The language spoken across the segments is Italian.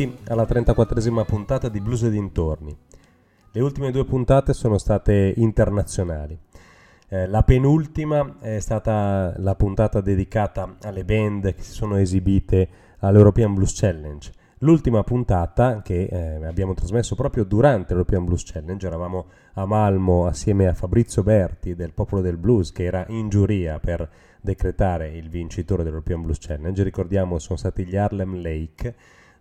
benvenuti alla 34esima puntata di Blues e dintorni. Le ultime due puntate sono state internazionali. Eh, la penultima è stata la puntata dedicata alle band che si sono esibite all'European Blues Challenge. L'ultima puntata che eh, abbiamo trasmesso proprio durante l'European Blues Challenge, eravamo a Malmo assieme a Fabrizio Berti del Popolo del Blues che era in giuria per decretare il vincitore dell'European Blues Challenge. Ricordiamo sono stati gli Harlem Lake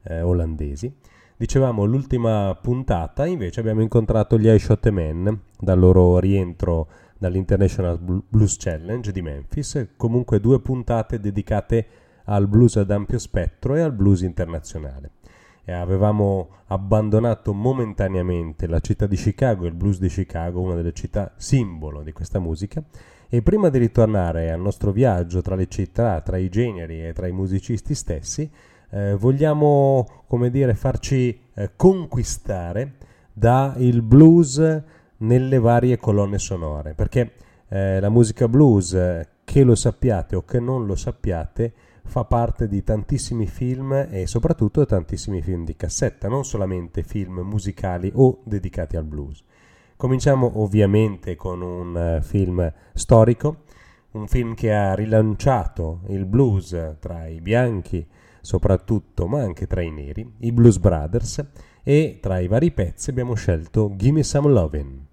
eh, olandesi. Dicevamo l'ultima puntata invece abbiamo incontrato gli I Men dal loro rientro dall'International Blues Challenge di Memphis, comunque due puntate dedicate al blues ad ampio spettro e al blues internazionale. E avevamo abbandonato momentaneamente la città di Chicago, il blues di Chicago, una delle città simbolo di questa musica, e prima di ritornare al nostro viaggio tra le città, tra i generi e tra i musicisti stessi, eh, vogliamo, come dire, farci eh, conquistare dal blues nelle varie colonne sonore, perché eh, la musica blues, che lo sappiate o che non lo sappiate, fa parte di tantissimi film e soprattutto tantissimi film di cassetta, non solamente film musicali o dedicati al blues. Cominciamo ovviamente con un uh, film storico, un film che ha rilanciato il blues tra i bianchi soprattutto, ma anche tra i neri, i Blues Brothers, e tra i vari pezzi abbiamo scelto Gimme Some Lovin'.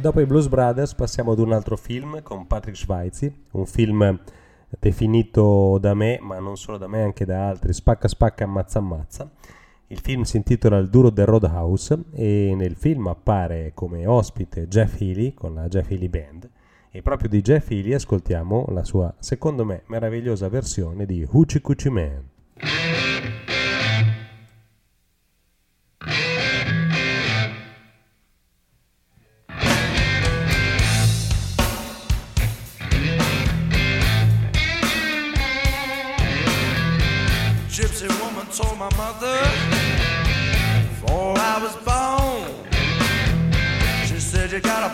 Dopo i Blues Brothers passiamo ad un altro film con Patrick Schweitzer, un film definito da me, ma non solo da me, anche da altri, spacca spacca ammazza ammazza. Il film si intitola Il duro del Roadhouse e nel film appare come ospite Jeff Healy con la Jeff Healy Band e proprio di Jeff Healy ascoltiamo la sua, secondo me, meravigliosa versione di Hoochie Coochie Man.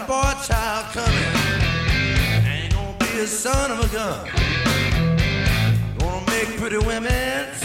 a boy child coming. Ain't gonna be a son of a gun. Gonna make pretty women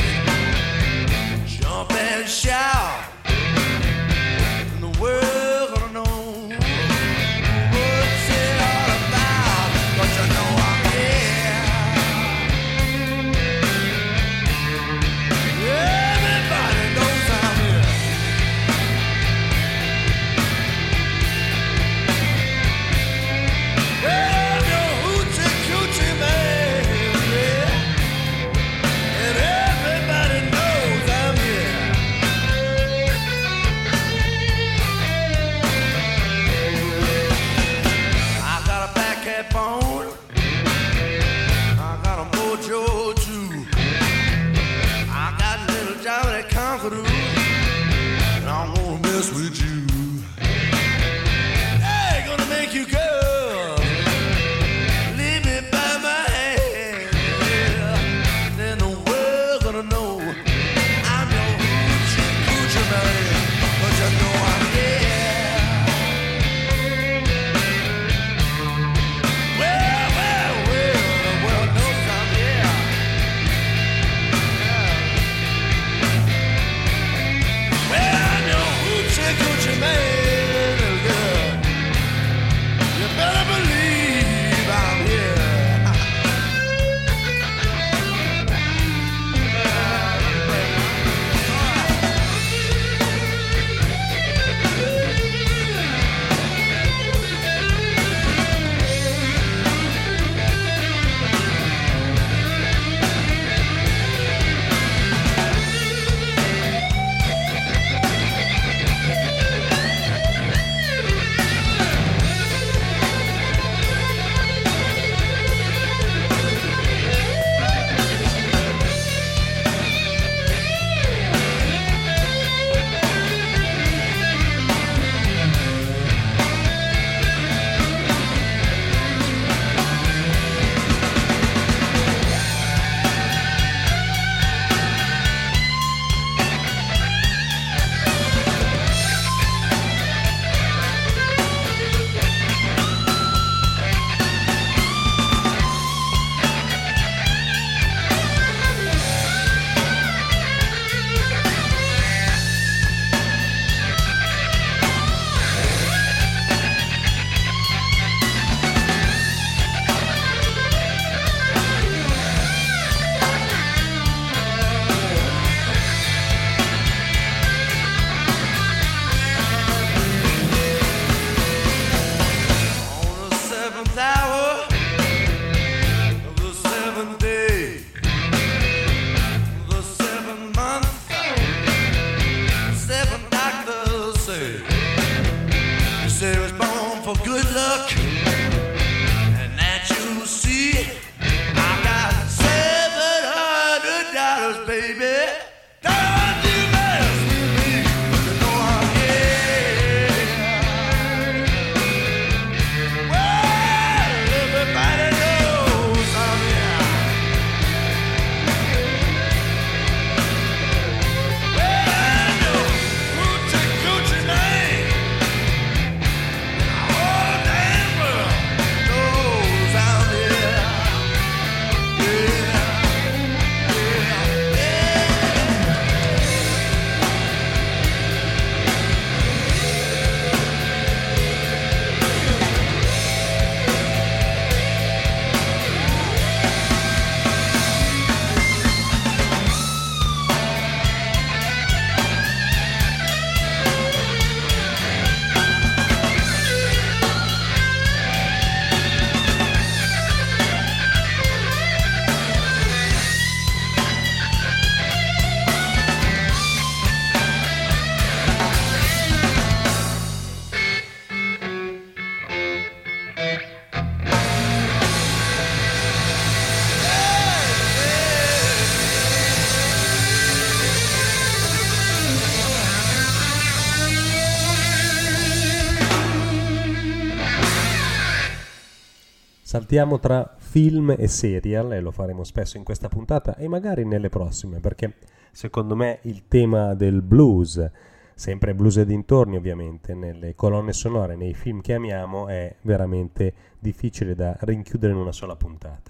saltiamo tra film e serial, e lo faremo spesso in questa puntata e magari nelle prossime, perché secondo me il tema del blues, sempre blues e dintorni ovviamente, nelle colonne sonore, nei film che amiamo, è veramente difficile da rinchiudere in una sola puntata.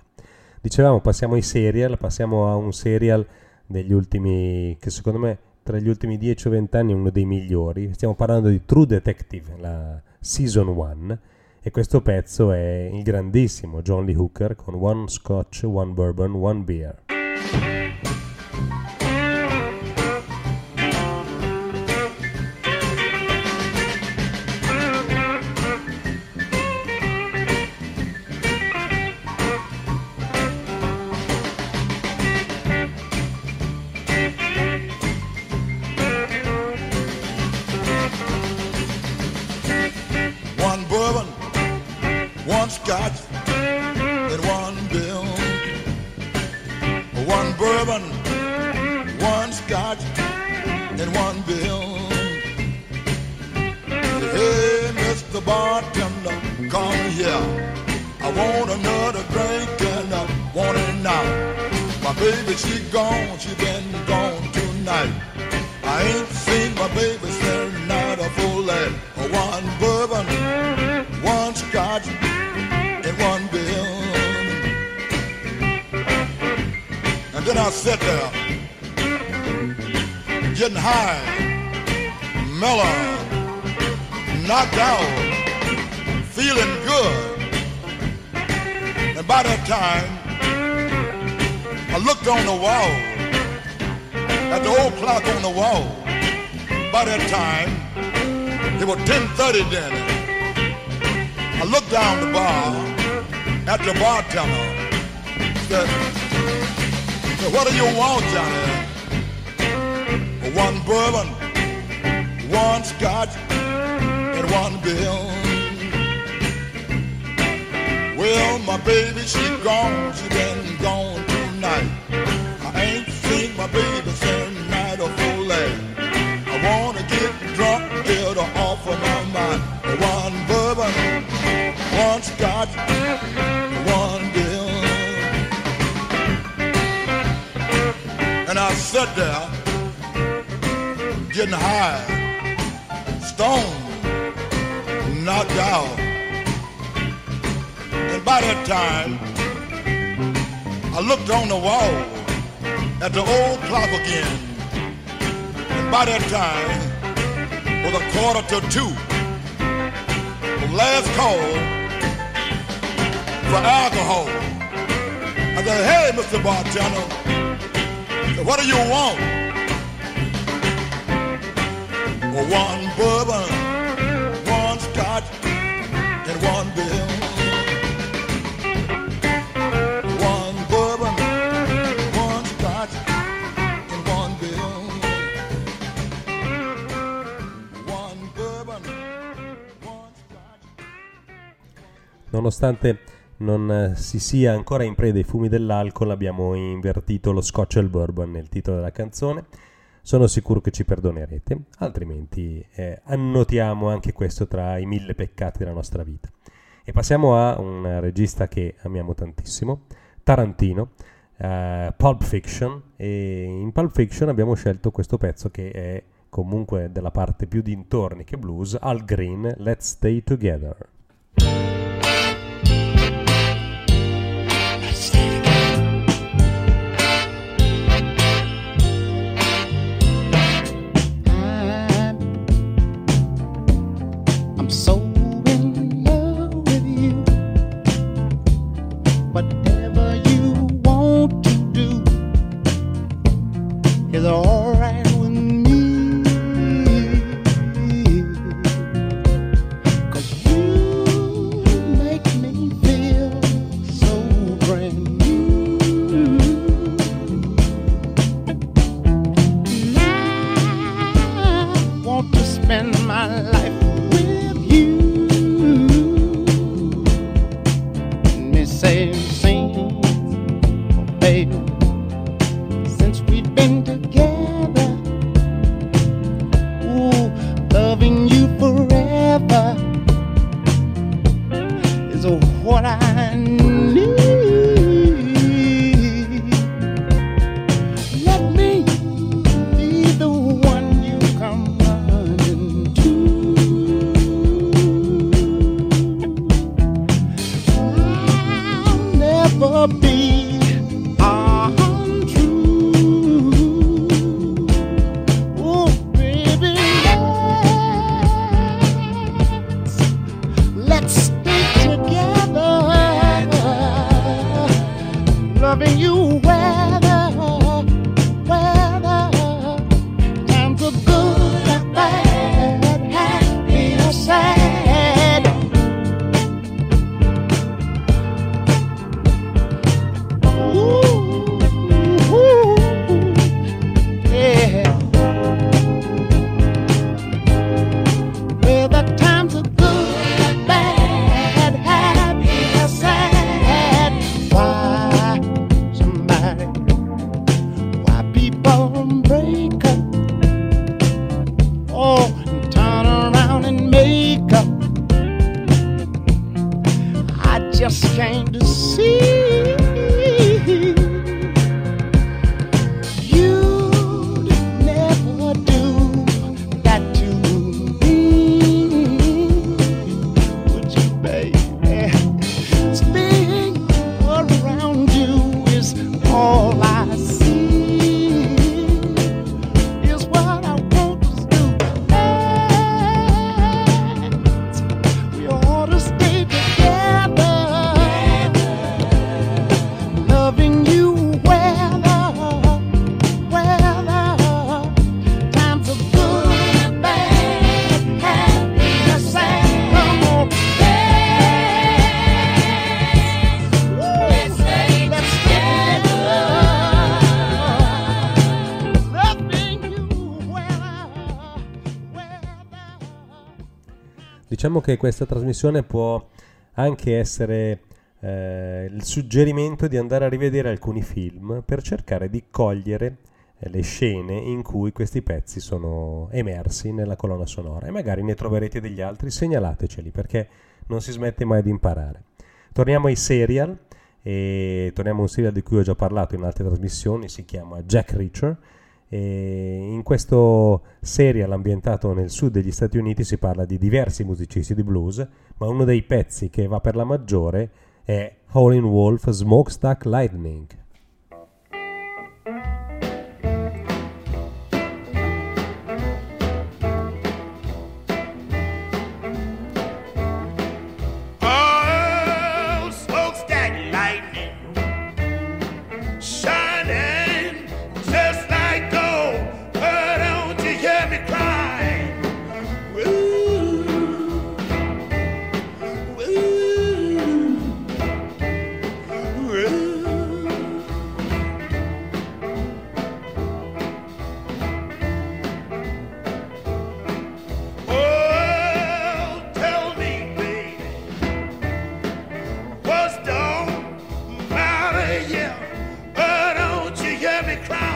Dicevamo, passiamo ai serial, passiamo a un serial degli ultimi, che secondo me tra gli ultimi 10 o 20 anni è uno dei migliori. Stiamo parlando di True Detective, la season 1 e questo pezzo è il grandissimo John Lee Hooker con One Scotch, One Bourbon, One Beer. Bartender, come here. I want another drink and I want it now. My baby, she gone, she been gone tonight. I ain't seen my baby since night a full life. One bourbon, one scotch, and one bill. And then I sat there, getting high, mellow, knocked out, feeling good. And by that time, I looked on the wall at the old clock on the wall. By that time, it was 10.30 then. I looked down the bar at the bartender. Said, said, what do you want, Johnny? One bourbon, one scotch, and one bill. Well, my baby, she gone, she been gone tonight. I ain't seen my baby since night of full. I wanna get drunk, get her off of my mind. One bourbon, one scotch, one bill. And I sat there, getting high, stoned, knocked out. And by that time, I looked on the wall at the old clock again. And by that time, was a quarter to two. The last call for alcohol. I said, hey, Mr. Bartender, what do you want? Well, one bourbon, one scotch, and one bill. Nonostante non eh, si sia ancora in preda ai fumi dell'alcol, abbiamo invertito lo scotch il bourbon nel titolo della canzone. Sono sicuro che ci perdonerete, altrimenti eh, annotiamo anche questo tra i mille peccati della nostra vita. E passiamo a un regista che amiamo tantissimo, Tarantino, eh, Pulp Fiction, e in Pulp Fiction abbiamo scelto questo pezzo che è comunque della parte più dintorni che blues, Al Green, Let's Stay Together. Diciamo che questa trasmissione può anche essere eh, il suggerimento di andare a rivedere alcuni film per cercare di cogliere eh, le scene in cui questi pezzi sono emersi nella colonna sonora e magari ne troverete degli altri, segnalateceli perché non si smette mai di imparare. Torniamo ai serial e torniamo a un serial di cui ho già parlato in altre trasmissioni, si chiama Jack Reacher e in questo serial ambientato nel sud degli Stati Uniti si parla di diversi musicisti di blues, ma uno dei pezzi che va per la maggiore è Howlin' Wolf Smokestack Lightning. What's don't matter, yeah. Oh, don't you hear me cry?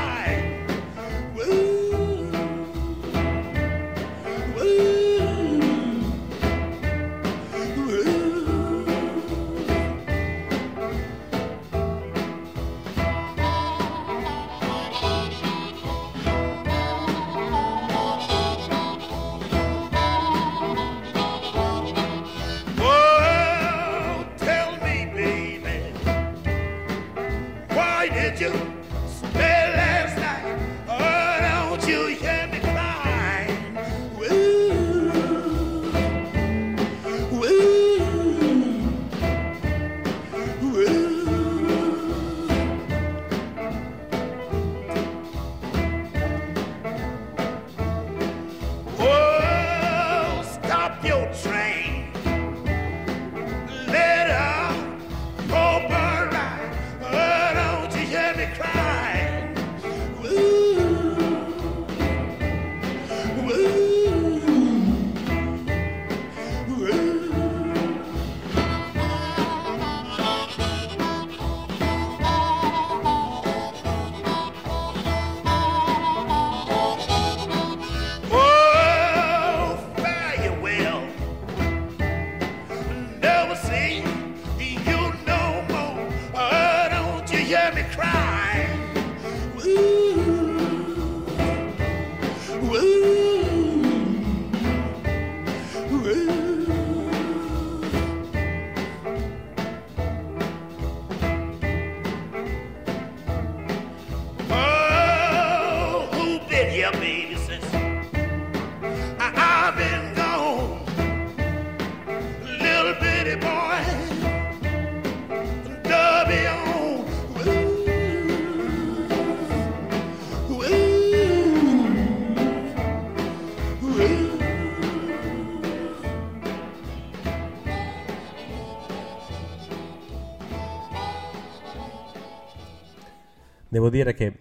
Devo dire che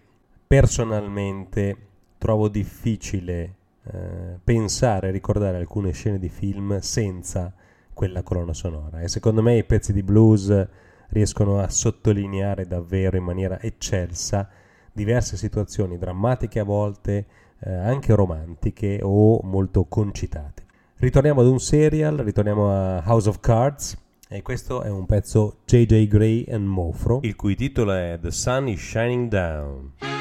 personalmente trovo difficile eh, pensare, ricordare alcune scene di film senza quella colonna sonora e secondo me i pezzi di blues riescono a sottolineare davvero in maniera eccelsa diverse situazioni drammatiche a volte, eh, anche romantiche o molto concitate. Ritorniamo ad un serial, ritorniamo a House of Cards e questo è un pezzo JJ Gray and Mofro, il cui titolo è The Sun is Shining Down.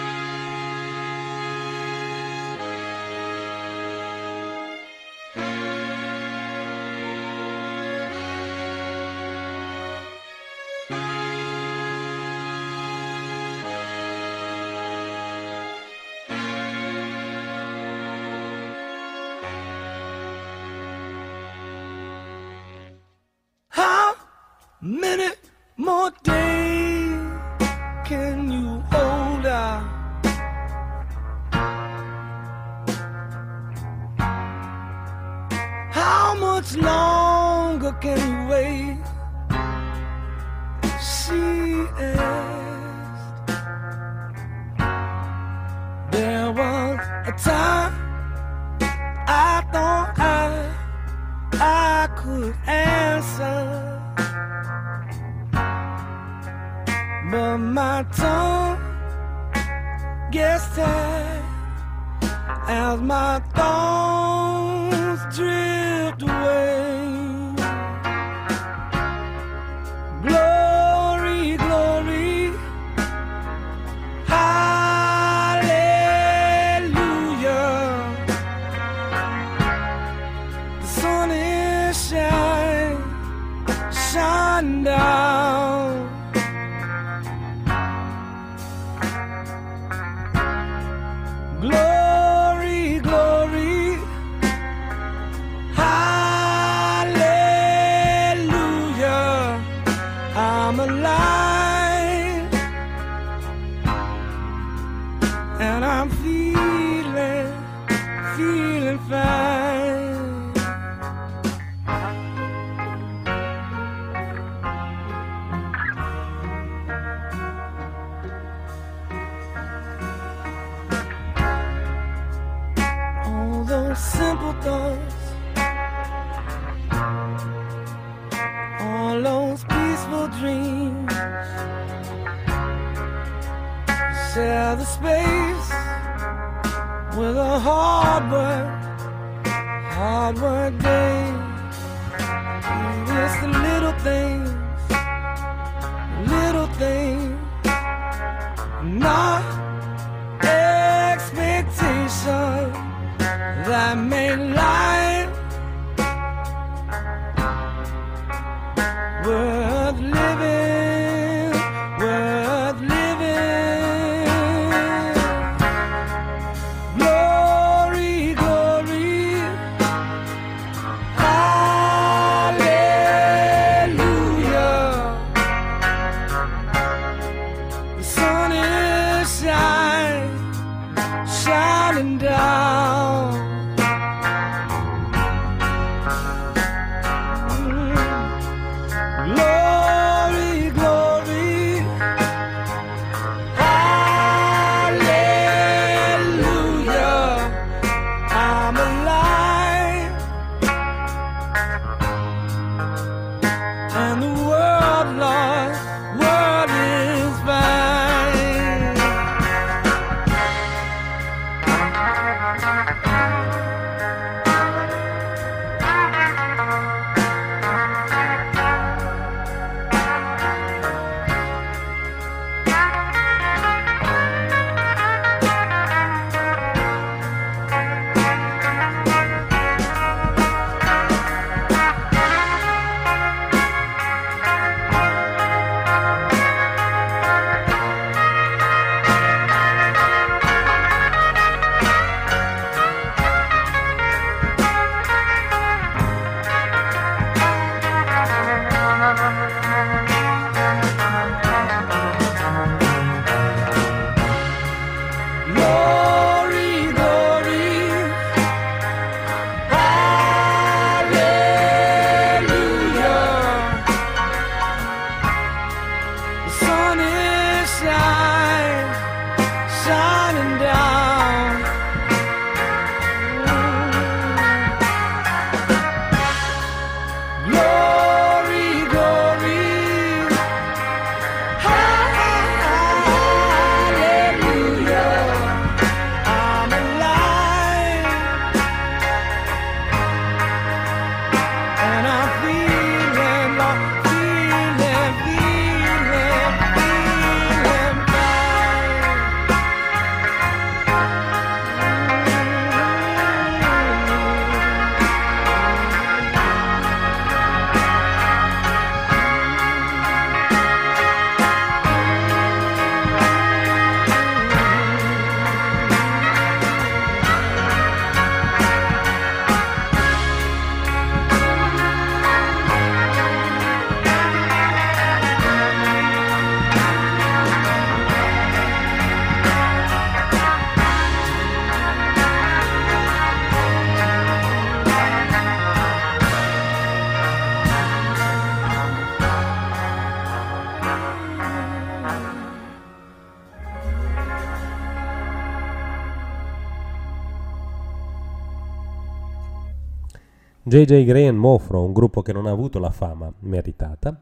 JJ Gray and Mofro, un gruppo che non ha avuto la fama meritata.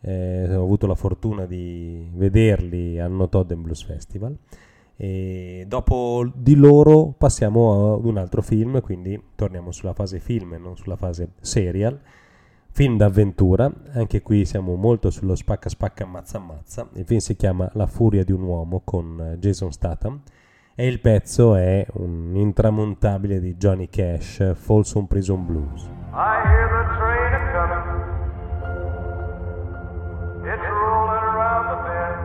Eh, ho avuto la fortuna di vederli al No Todd Blues Festival. E dopo di loro passiamo ad un altro film, quindi torniamo sulla fase film e non sulla fase serial. Film d'avventura, anche qui siamo molto sullo spacca spacca ammazza ammazza. Il film si chiama La furia di un uomo con eh, Jason Statham e il pezzo è un intramontabile di Johnny Cash, Folsom Prison Blues. I hear the train a coming. It's rolling around the bend.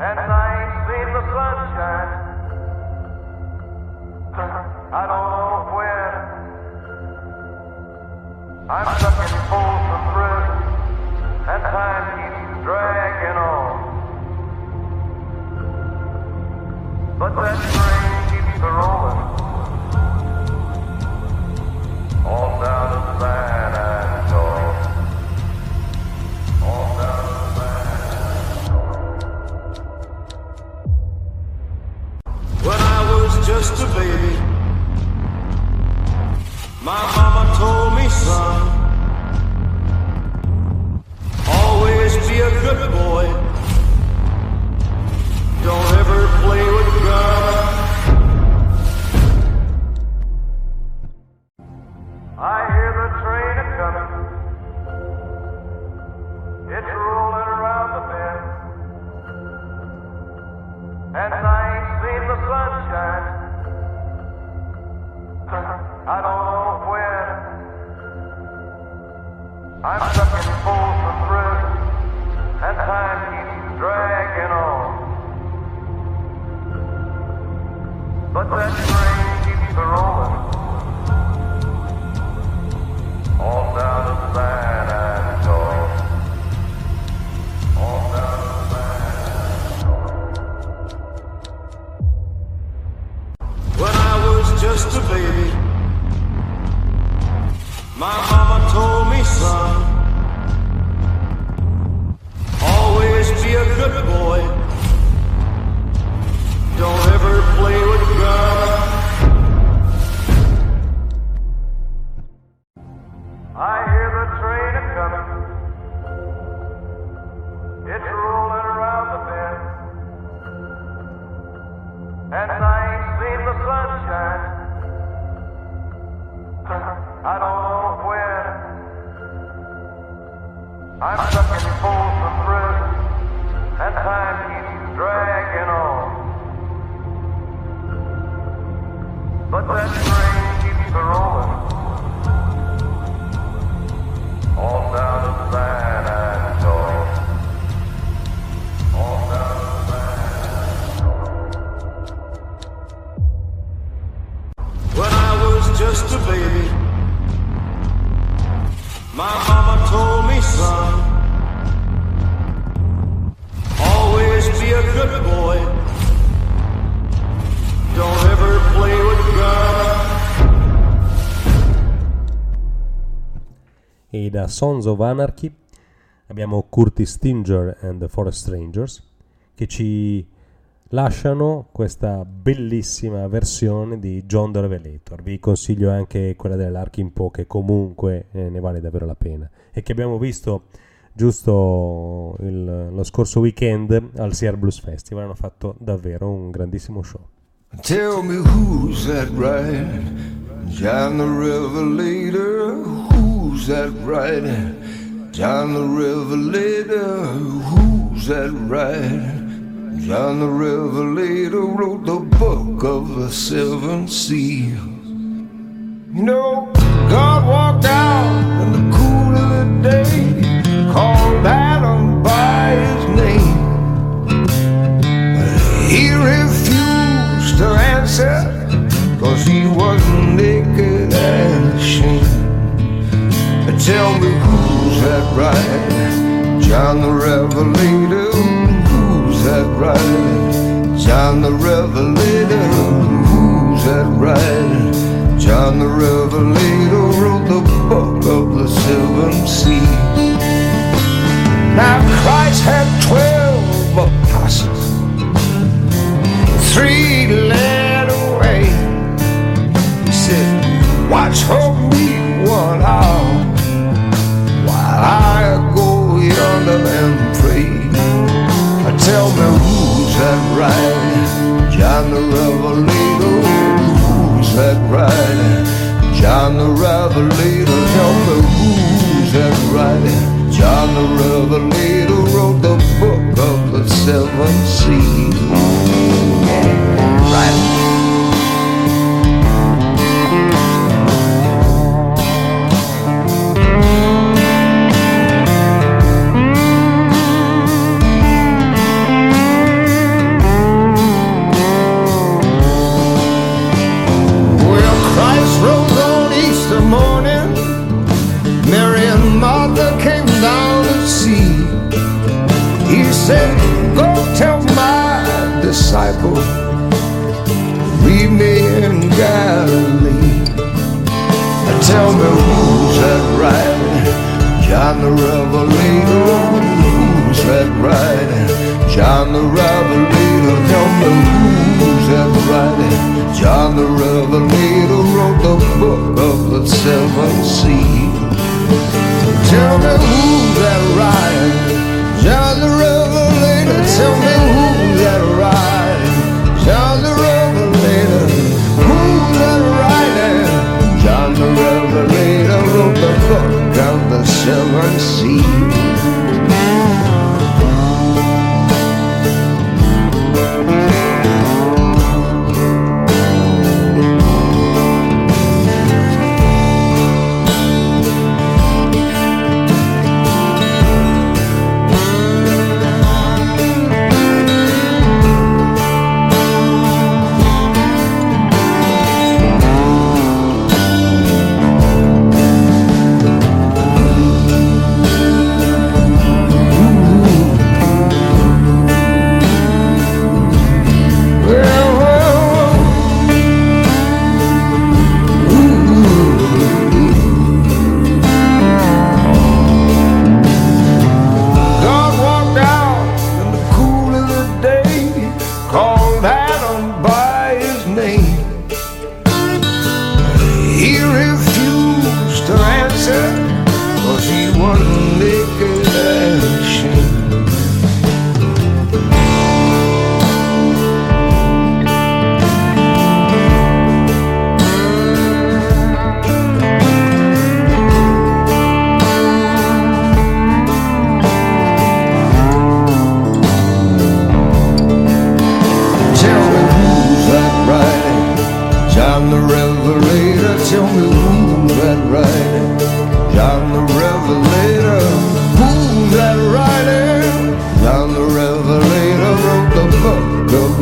And I ain't seen the sunshine. I don't know when. I'm stuck in Folsom Prison. And time keeps dragging on. But that train keeps a rolling. All down to San Antonio. All down to San When I was just a baby, my mama told me, son, always be a good boy. Don't ever play The train is coming. It's rolling. Da Sons of Anarchy abbiamo Curtis Stinger and the Forest Strangers che ci lasciano questa bellissima versione di John the Revelator. Vi consiglio anche quella dell'Arkin Po che comunque eh, ne vale davvero la pena e che abbiamo visto giusto il- lo scorso weekend al Sierra Blues Festival. Hanno fatto davvero un grandissimo show. Tell me who's that riding? John the Revelator. Who's that riding? down the Revelator. Who's that riding? down the Revelator wrote the book of the seven seals. You know, God walked out in the cool of the day, called Adam by his name. But he refused to answer Cause he was naked and ashamed Tell me who's that right? John the Revelator. Who's that right? John the Revelator. Who's that right? John the Revelator wrote the book of the seven seas. Now Christ had twelve apostles. Three led away. He said, I go yonder and pray. Tell me who's that right, John the Revelator? Who's that right, John the Revelator? Tell me who's that right, John the Revelator?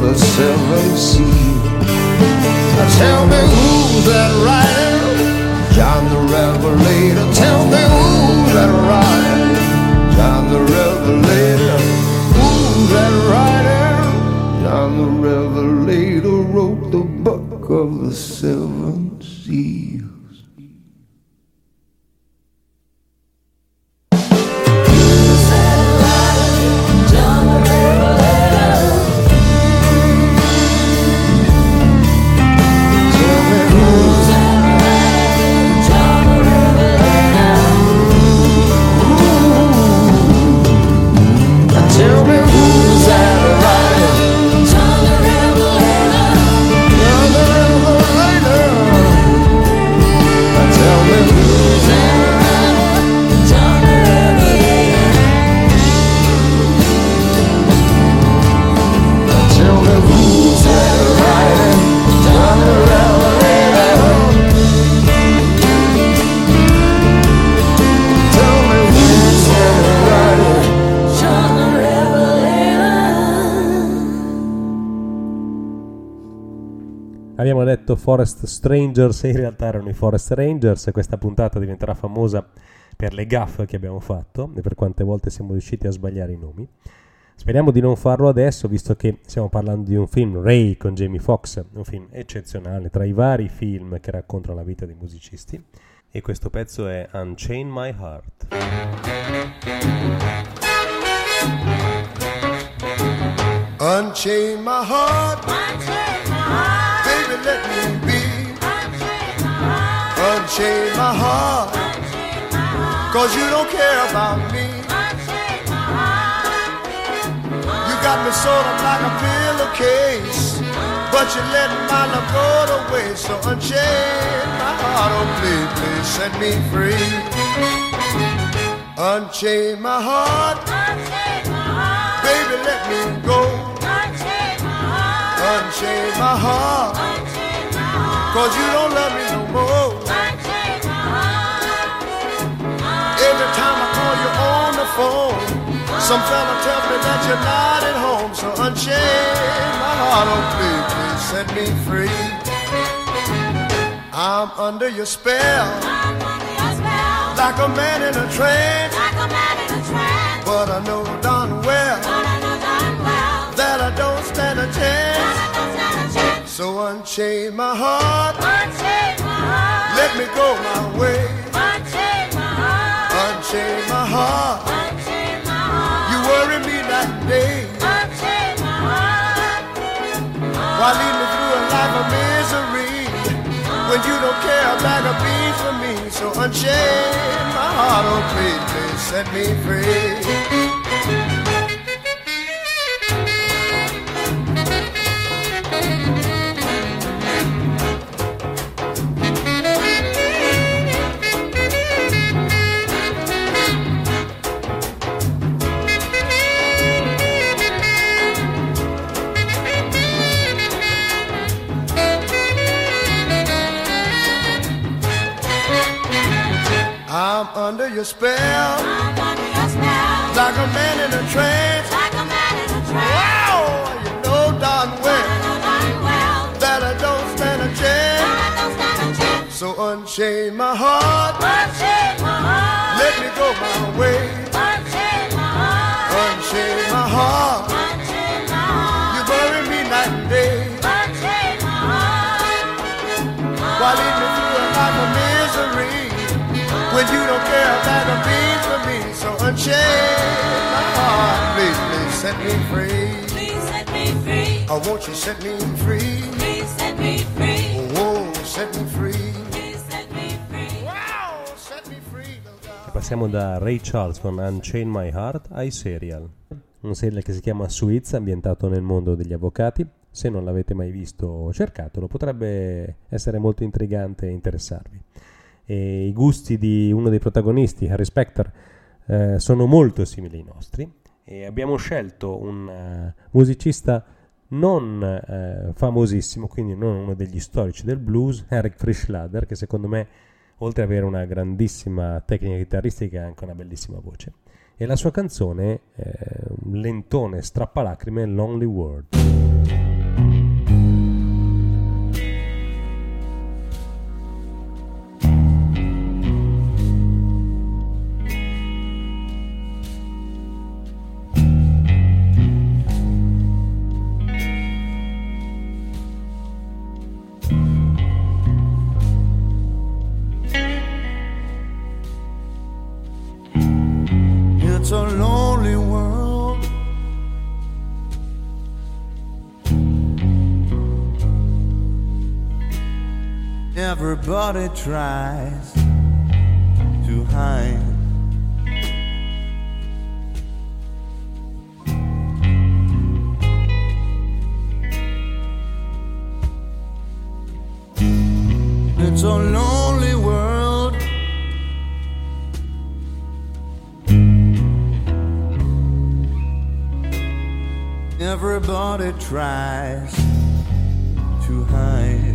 The seven seals. Now tell me who's that right? John the Revelator. Tell me who's that right? John the Revelator. Who's that right? John the Revelator wrote the book of the seven seals. Detto Forest Strangers e in realtà erano i Forest Rangers e questa puntata diventerà famosa per le gaffe che abbiamo fatto e per quante volte siamo riusciti a sbagliare i nomi. Speriamo di non farlo adesso, visto che stiamo parlando di un film, Ray con Jamie Foxx, un film eccezionale tra i vari film che raccontano la vita dei musicisti. E questo pezzo è Unchain My Heart. Unchain my heart, baby, let me be. Unchain my heart, cause you don't care about me. You got me sort of like a pillowcase. But you let my love go to waste. So unchain my heart, oh please, please set me free. Unchain my heart, baby, let me go. Unchain my heart, cause you don't love me no more. Every time I call you on the phone, some fella tells me that you're not at home. So unchain my heart, oh please, please set me free. I'm under your spell, like a man in a trance. But I know darn well So unchain my heart, let me go my way. Unchain my heart, you worry me and day. Why lead me through a life of misery when you don't care a bag of beans for me? So unchain my heart, oh please, please set me free. I'm under your spell, like a man in a trance. Like a man in a trance. Wow, you know darn well that I don't stand a chance. So unchain my heart, let me go my way. Unchain my heart, Unchain my heart. Unchain my heart. you bury me night and day. Unchain my heart. Why lead me through a life of misery when you a bean for me? So unchain my heart, please, please set me free. Oh, won't you set me free? Oh, set me free. Wow, set me free. Passiamo da Ray Charles con Unchain My Heart ai serial. Un serial che si chiama Suits, ambientato nel mondo degli avvocati. Se non l'avete mai visto, cercatelo, potrebbe essere molto intrigante e interessarvi. E I gusti di uno dei protagonisti, Harry Specter, eh, sono molto simili ai nostri e abbiamo scelto un eh, musicista non eh, famosissimo, quindi non uno degli storici del blues, Eric Frischlader, che secondo me, oltre ad avere una grandissima tecnica chitarristica, ha anche una bellissima voce. E la sua canzone, eh, un lentone strappalacrime, Lonely World. Everybody tries to hide. It's a lonely world. Everybody tries to hide.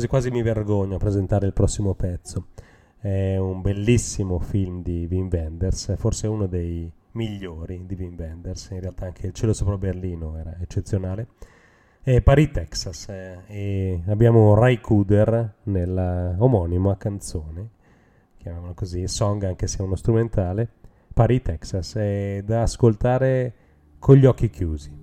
Quasi quasi mi vergogno a presentare il prossimo pezzo. È un bellissimo film di Wim Wenders, forse uno dei migliori di Wim Wenders, in realtà anche Il cielo sopra Berlino era eccezionale. È Paris, Texas, eh, e abbiamo Ray Cooder nella omonima canzone, chiamiamola così, song anche se è uno strumentale, Paris, Texas, è da ascoltare con gli occhi chiusi.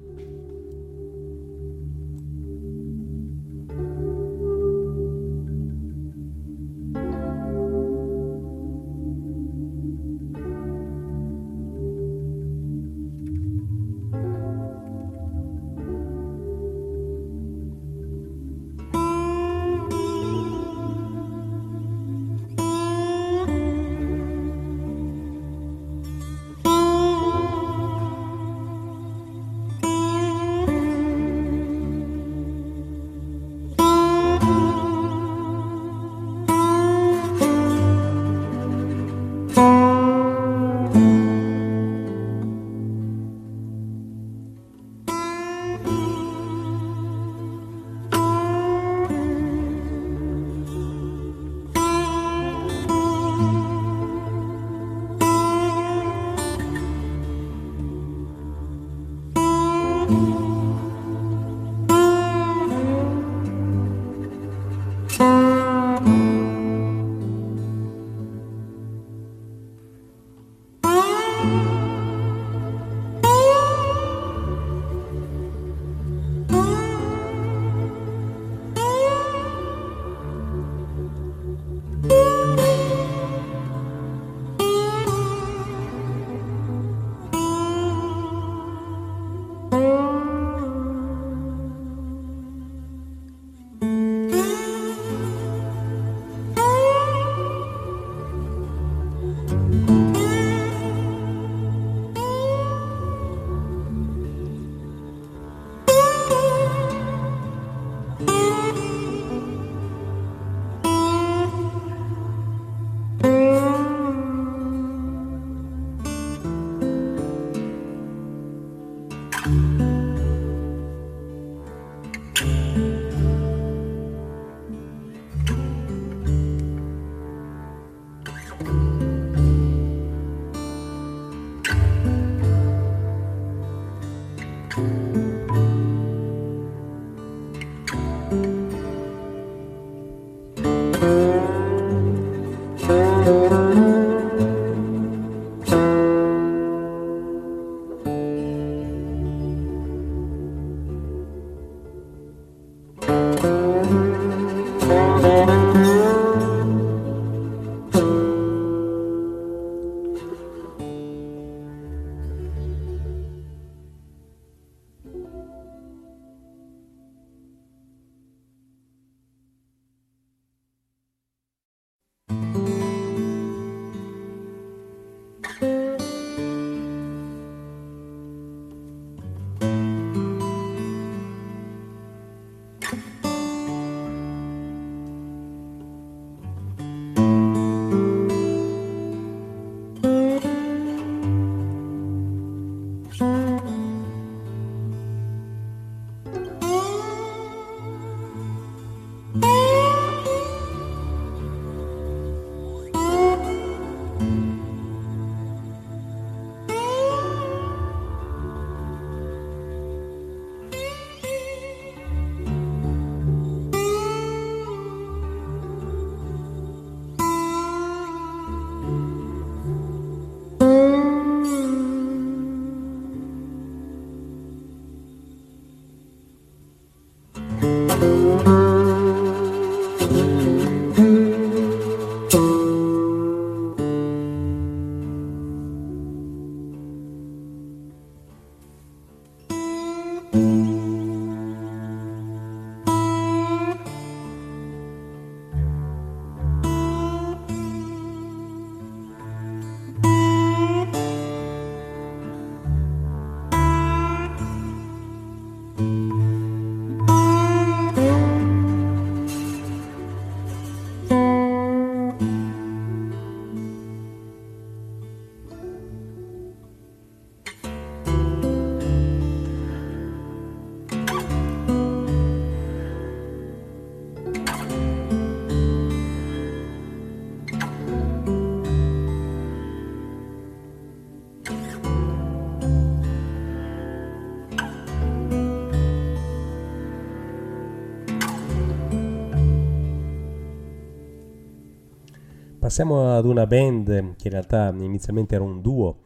Passiamo ad una band che in realtà inizialmente era un duo,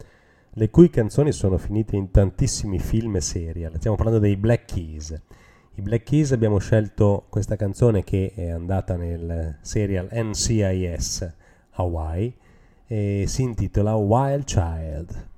le cui canzoni sono finite in tantissimi film e serial. Stiamo parlando dei Black Keys. I Black Keys abbiamo scelto questa canzone che è andata nel serial NCIS Hawaii e si intitola Wild Child.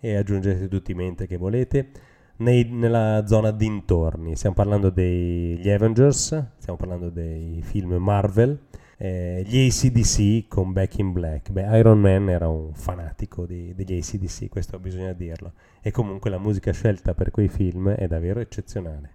e aggiungete tutti i mente che volete, nei, nella zona dintorni. Stiamo parlando degli Avengers, stiamo parlando dei film Marvel, eh, gli ACDC con Back in Black. Beh, Iron Man era un fanatico di, degli ACDC, questo bisogna dirlo. E comunque la musica scelta per quei film è davvero eccezionale.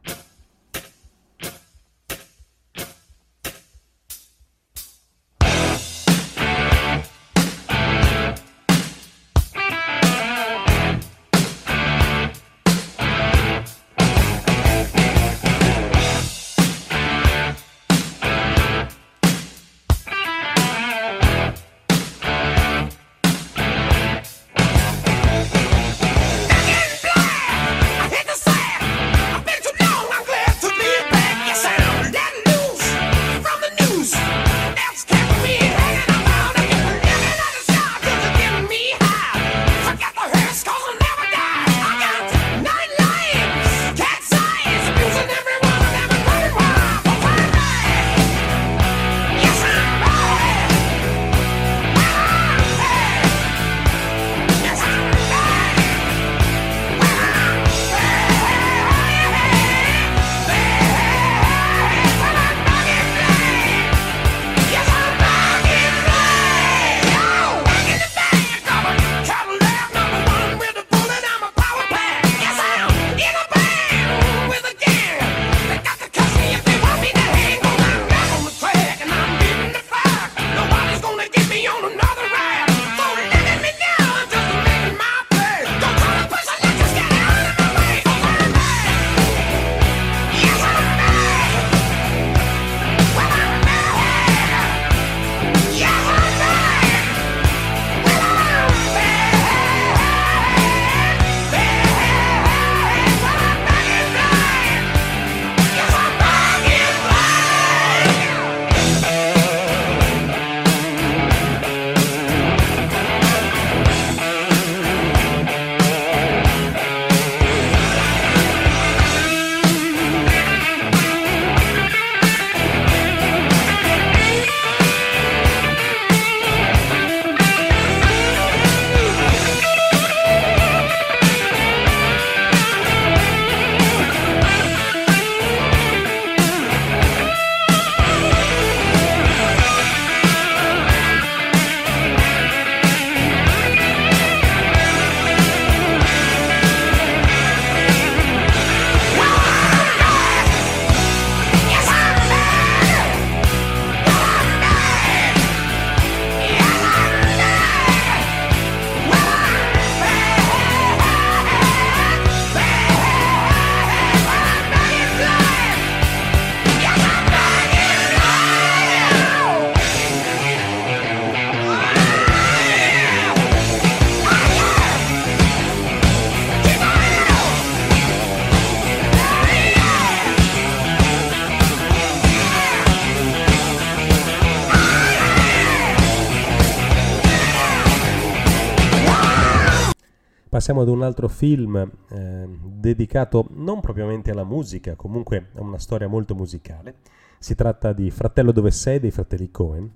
Passiamo ad un altro film eh, dedicato non propriamente alla musica, comunque a una storia molto musicale. Si tratta di Fratello dove sei dei fratelli Cohen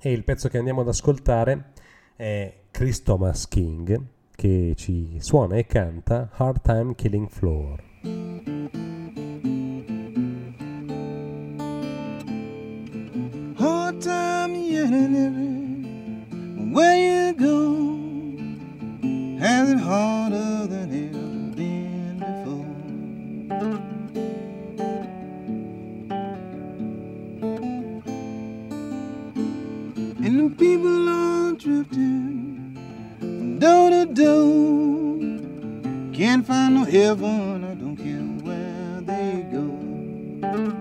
e il pezzo che andiamo ad ascoltare è Chris Thomas King che ci suona e canta Hard Time Killing Floor. Hard time every where you go. Has harder than ever been before? And the people are drifting from door to door. Can't find no heaven, I don't care where they go.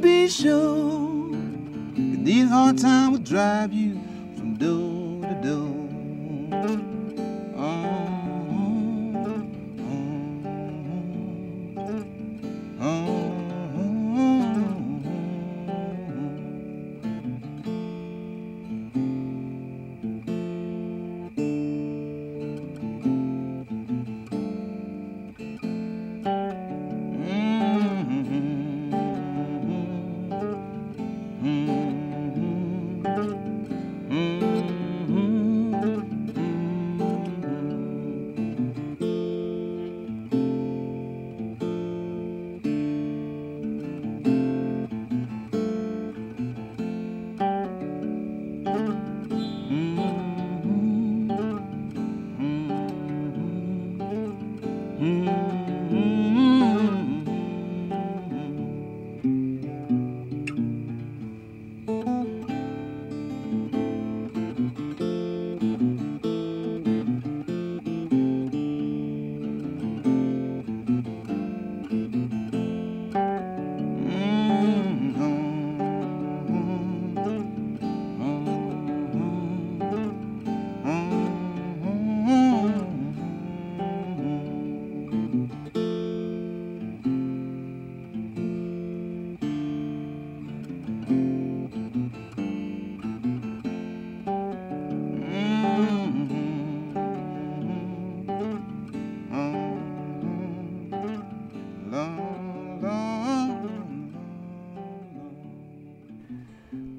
Be sure. that These hard times will drive you from door to door.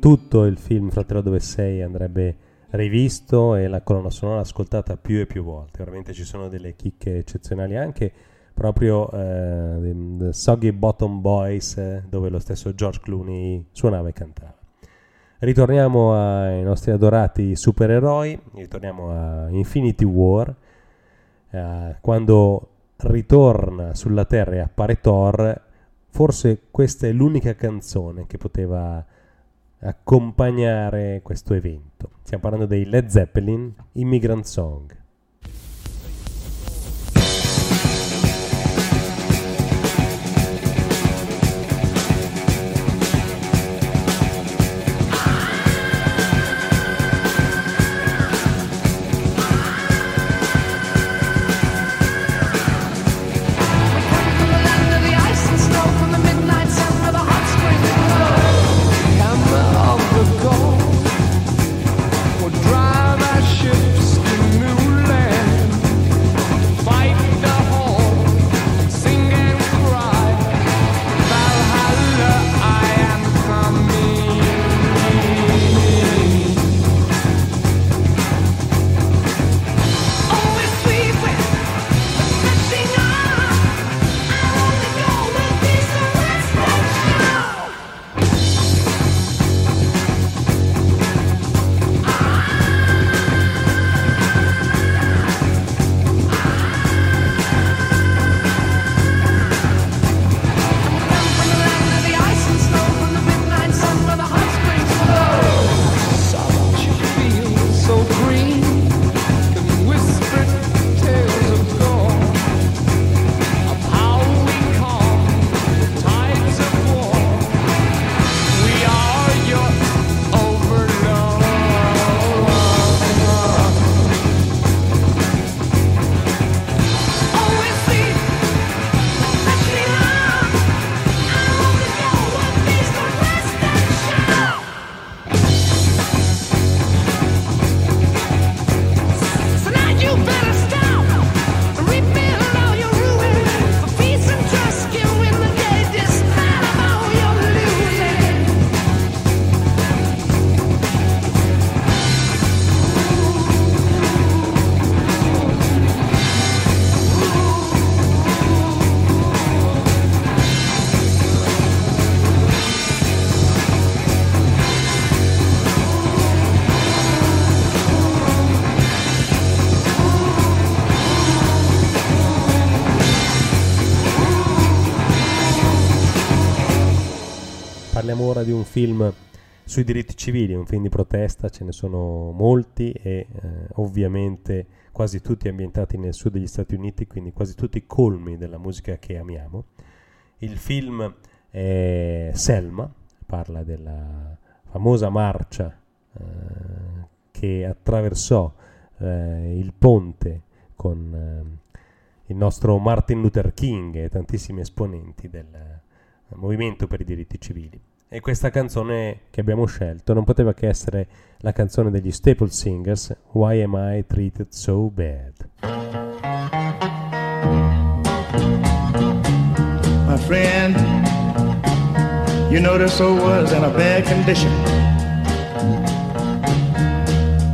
Tutto il film Fratello dove sei andrebbe rivisto e la colonna sonora ascoltata più e più volte. Veramente ci sono delle chicche eccezionali anche proprio eh, Soggy Bottom Boys dove lo stesso George Clooney suonava e cantava. Ritorniamo ai nostri adorati supereroi, ritorniamo a Infinity War, eh, quando ritorna sulla Terra e appare Thor, forse questa è l'unica canzone che poteva accompagnare questo evento. Stiamo parlando dei Led Zeppelin, Immigrant Song. Ora di un film sui diritti civili, un film di protesta, ce ne sono molti e eh, ovviamente quasi tutti ambientati nel sud degli Stati Uniti, quindi quasi tutti colmi della musica che amiamo. Il film è Selma, parla della famosa marcia eh, che attraversò eh, il ponte con eh, il nostro Martin Luther King e tantissimi esponenti del eh, movimento per i diritti civili. E questa canzone che abbiamo scelto non poteva che essere la canzone degli Staple Singers, Why Am I Treated So Bad? My friend, you know this soul was in a bad condition.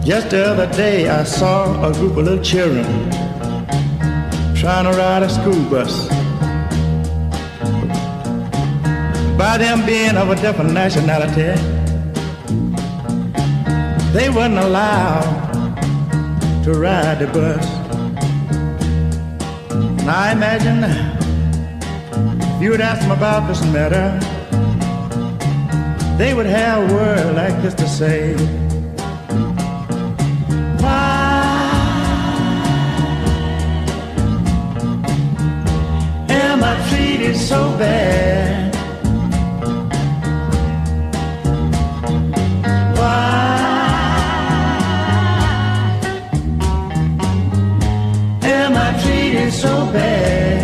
Just the other day I saw a group of little children trying to ride a school bus. By them being of a different nationality, they wasn't allowed to ride the bus. Now I imagine you would ask them about this matter, they would have a word like this to say. Why am I treated so bad? quem souber.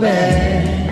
back.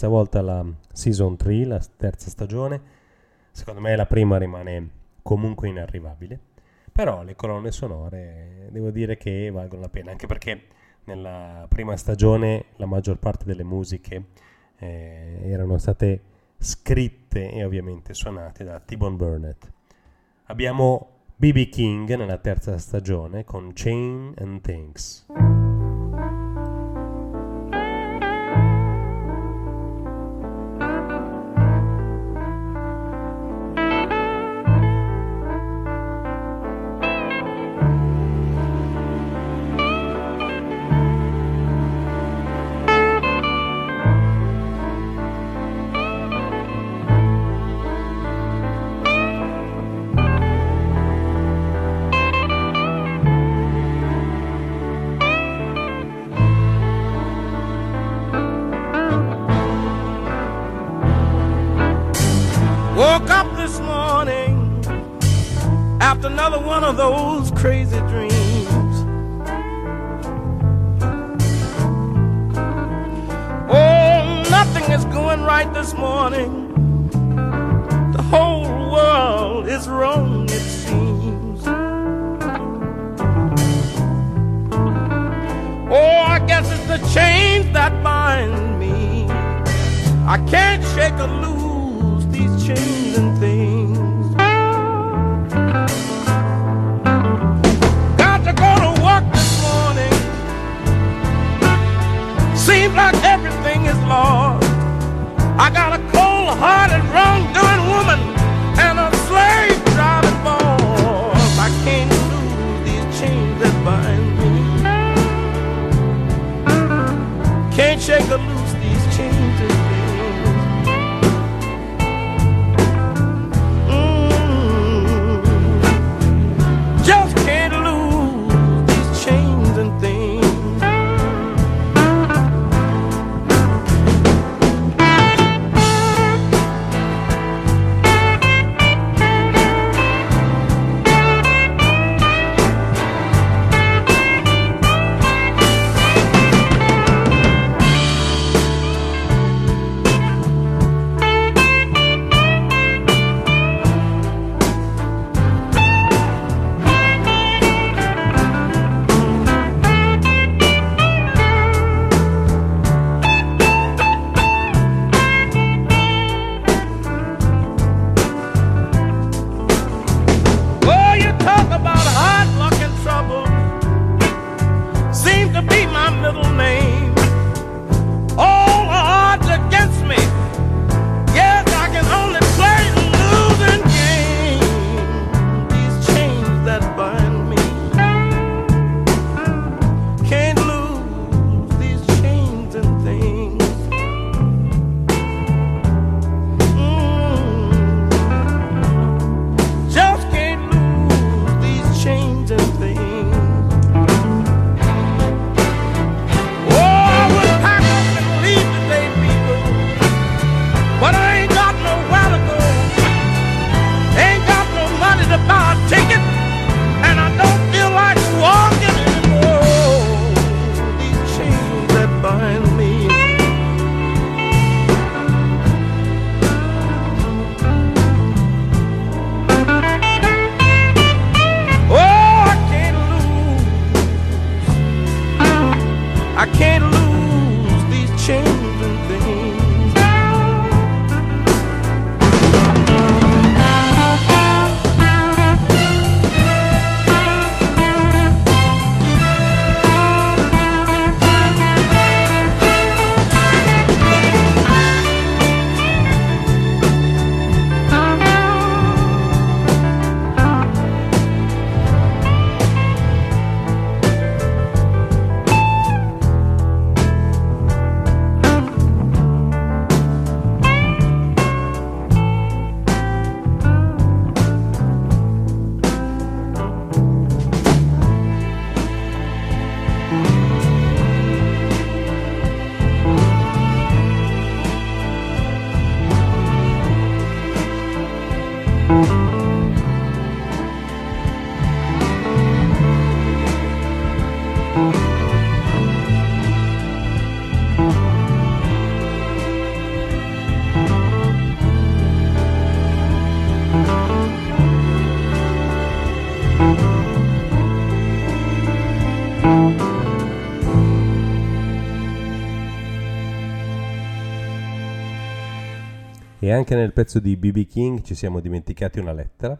Questa volta la season 3, la terza stagione. Secondo me la prima rimane comunque inarrivabile, però le colonne sonore devo dire che valgono la pena, anche perché nella prima stagione la maggior parte delle musiche eh, erano state scritte e ovviamente suonate da T-Bone Burnett. Abbiamo BB King nella terza stagione con Chain and Things. After another one of those crazy dreams. Oh, nothing is going right this morning. The whole world is wrong, it seems. Oh, I guess it's the chains that bind me. I can't shake or lose these chains. Everything is lost. I got a cold-hearted, wrong-doing woman and a slave driving boss. I can't lose these chains that bind me. Can't shake or loose Anche nel pezzo di BB King ci siamo dimenticati una lettera.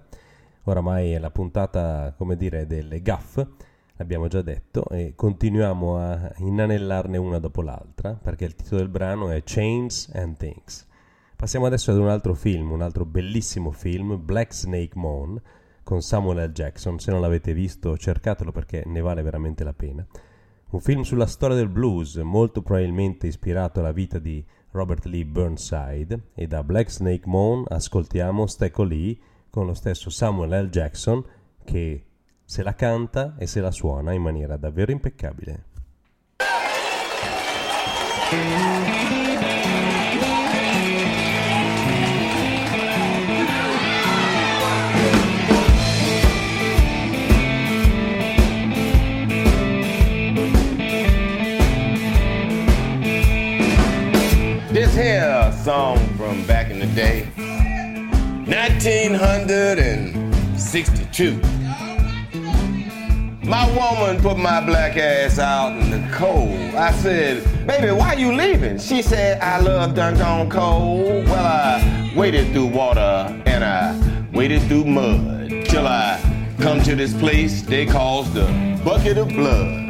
Oramai è la puntata, come dire, delle gaff, l'abbiamo già detto, e continuiamo a inanellarne una dopo l'altra, perché il titolo del brano è Chains and Things. Passiamo adesso ad un altro film, un altro bellissimo film, Black Snake Moan, con Samuel L. Jackson. Se non l'avete visto, cercatelo perché ne vale veramente la pena. Un film sulla storia del blues, molto probabilmente ispirato alla vita di Robert Lee Burnside, e da Black Snake Moan ascoltiamo Stecco Lee con lo stesso Samuel L. Jackson che se la canta e se la suona in maniera davvero impeccabile. Song from back in the day, 1962. My woman put my black ass out in the cold. I said, baby, why you leaving? She said, I love done gone cold. Well, I waded through water and I waded through mud till I come to this place they calls the bucket of blood.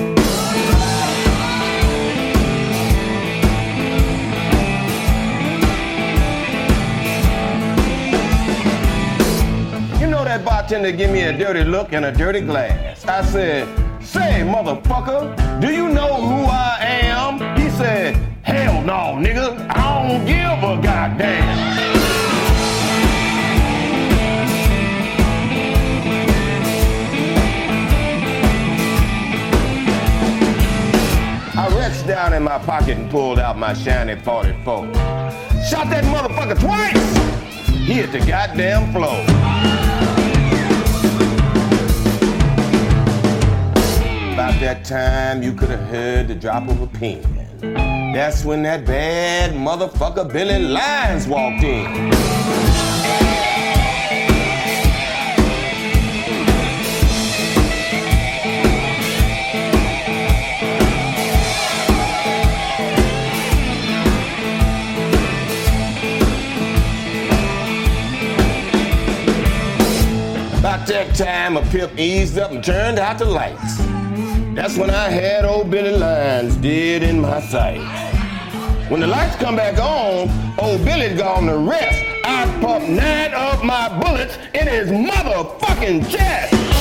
Bartender give me a dirty look and a dirty glass. I said, say, motherfucker, do you know who I am? He said, hell no, nigga. I don't give a goddamn. I reached down in my pocket and pulled out my shiny 44. Shot that motherfucker twice. He hit the goddamn floor. About that time, you could have heard the drop of a pin. That's when that bad motherfucker Billy Lyons walked in. About that time, a pimp eased up and turned out the lights. That's when I had old Billy Lyons dead in my sight. When the lights come back on, old Billy's gone to rest. I pumped nine of my bullets in his motherfucking chest.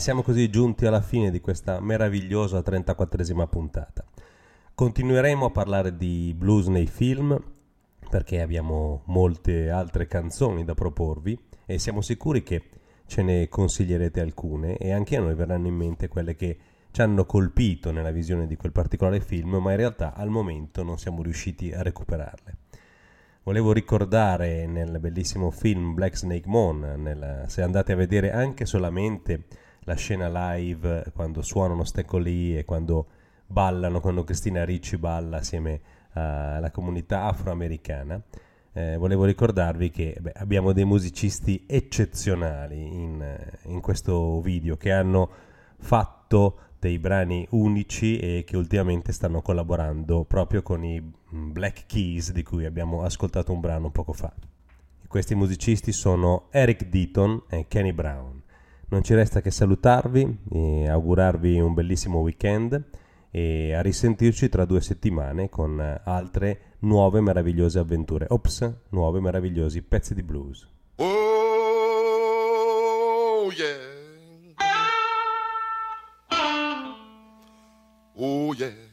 Siamo così giunti alla fine di questa meravigliosa 34esima puntata. Continueremo a parlare di blues nei film perché abbiamo molte altre canzoni da proporvi e siamo sicuri che ce ne consiglierete alcune e anche a noi verranno in mente quelle che ci hanno colpito nella visione di quel particolare film, ma in realtà al momento non siamo riusciti a recuperarle. Volevo ricordare nel bellissimo film Black Snake Moon, nel- se andate a vedere anche solamente la scena live quando suonano Stecco lì e quando ballano, quando Cristina Ricci balla assieme alla comunità afroamericana, eh, volevo ricordarvi che beh, abbiamo dei musicisti eccezionali in, in questo video che hanno fatto dei brani unici e che ultimamente stanno collaborando proprio con i mm, Black Keys di cui abbiamo ascoltato un brano poco fa. Questi musicisti sono Eric Deaton e Kenny Brown. Non ci resta che salutarvi e augurarvi un bellissimo weekend e a risentirci tra due settimane con altre nuove meravigliose avventure. Ops, nuove meravigliosi pezzi di blues. Oh, yeah. Oh, yeah.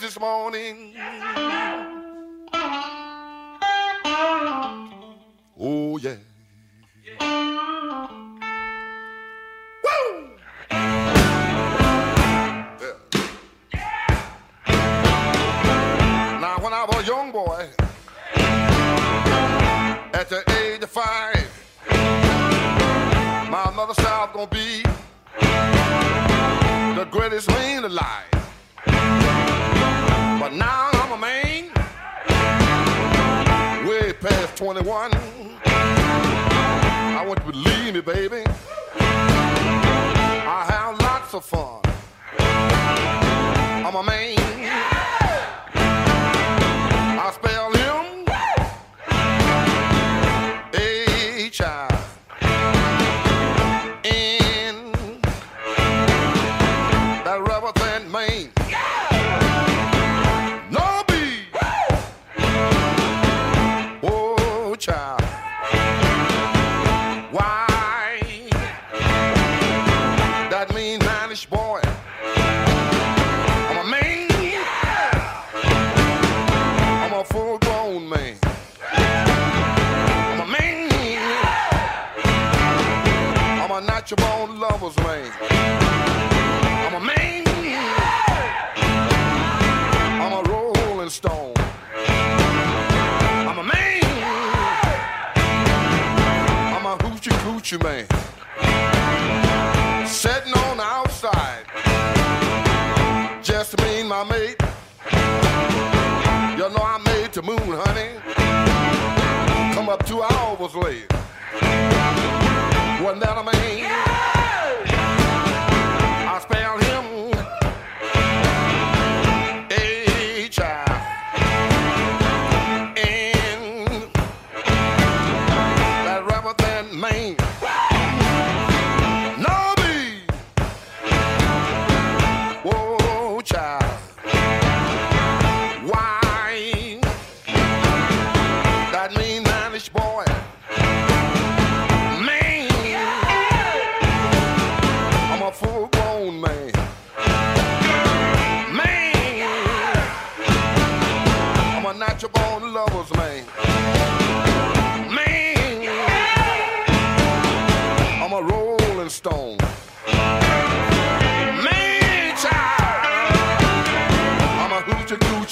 This morning. Oh,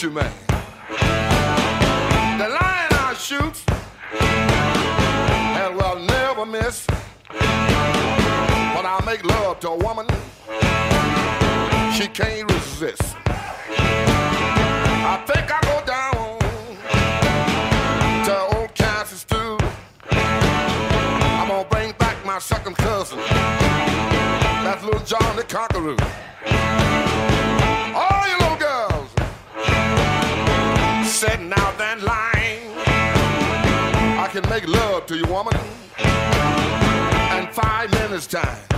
you, man. The lion I shoot and will never miss. When I make love to a woman, she can't resist. I think I go down to old Kansas too. I'm gonna bring back my second cousin, that's little John the Conqueror. make love to your woman and five minutes time.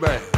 back.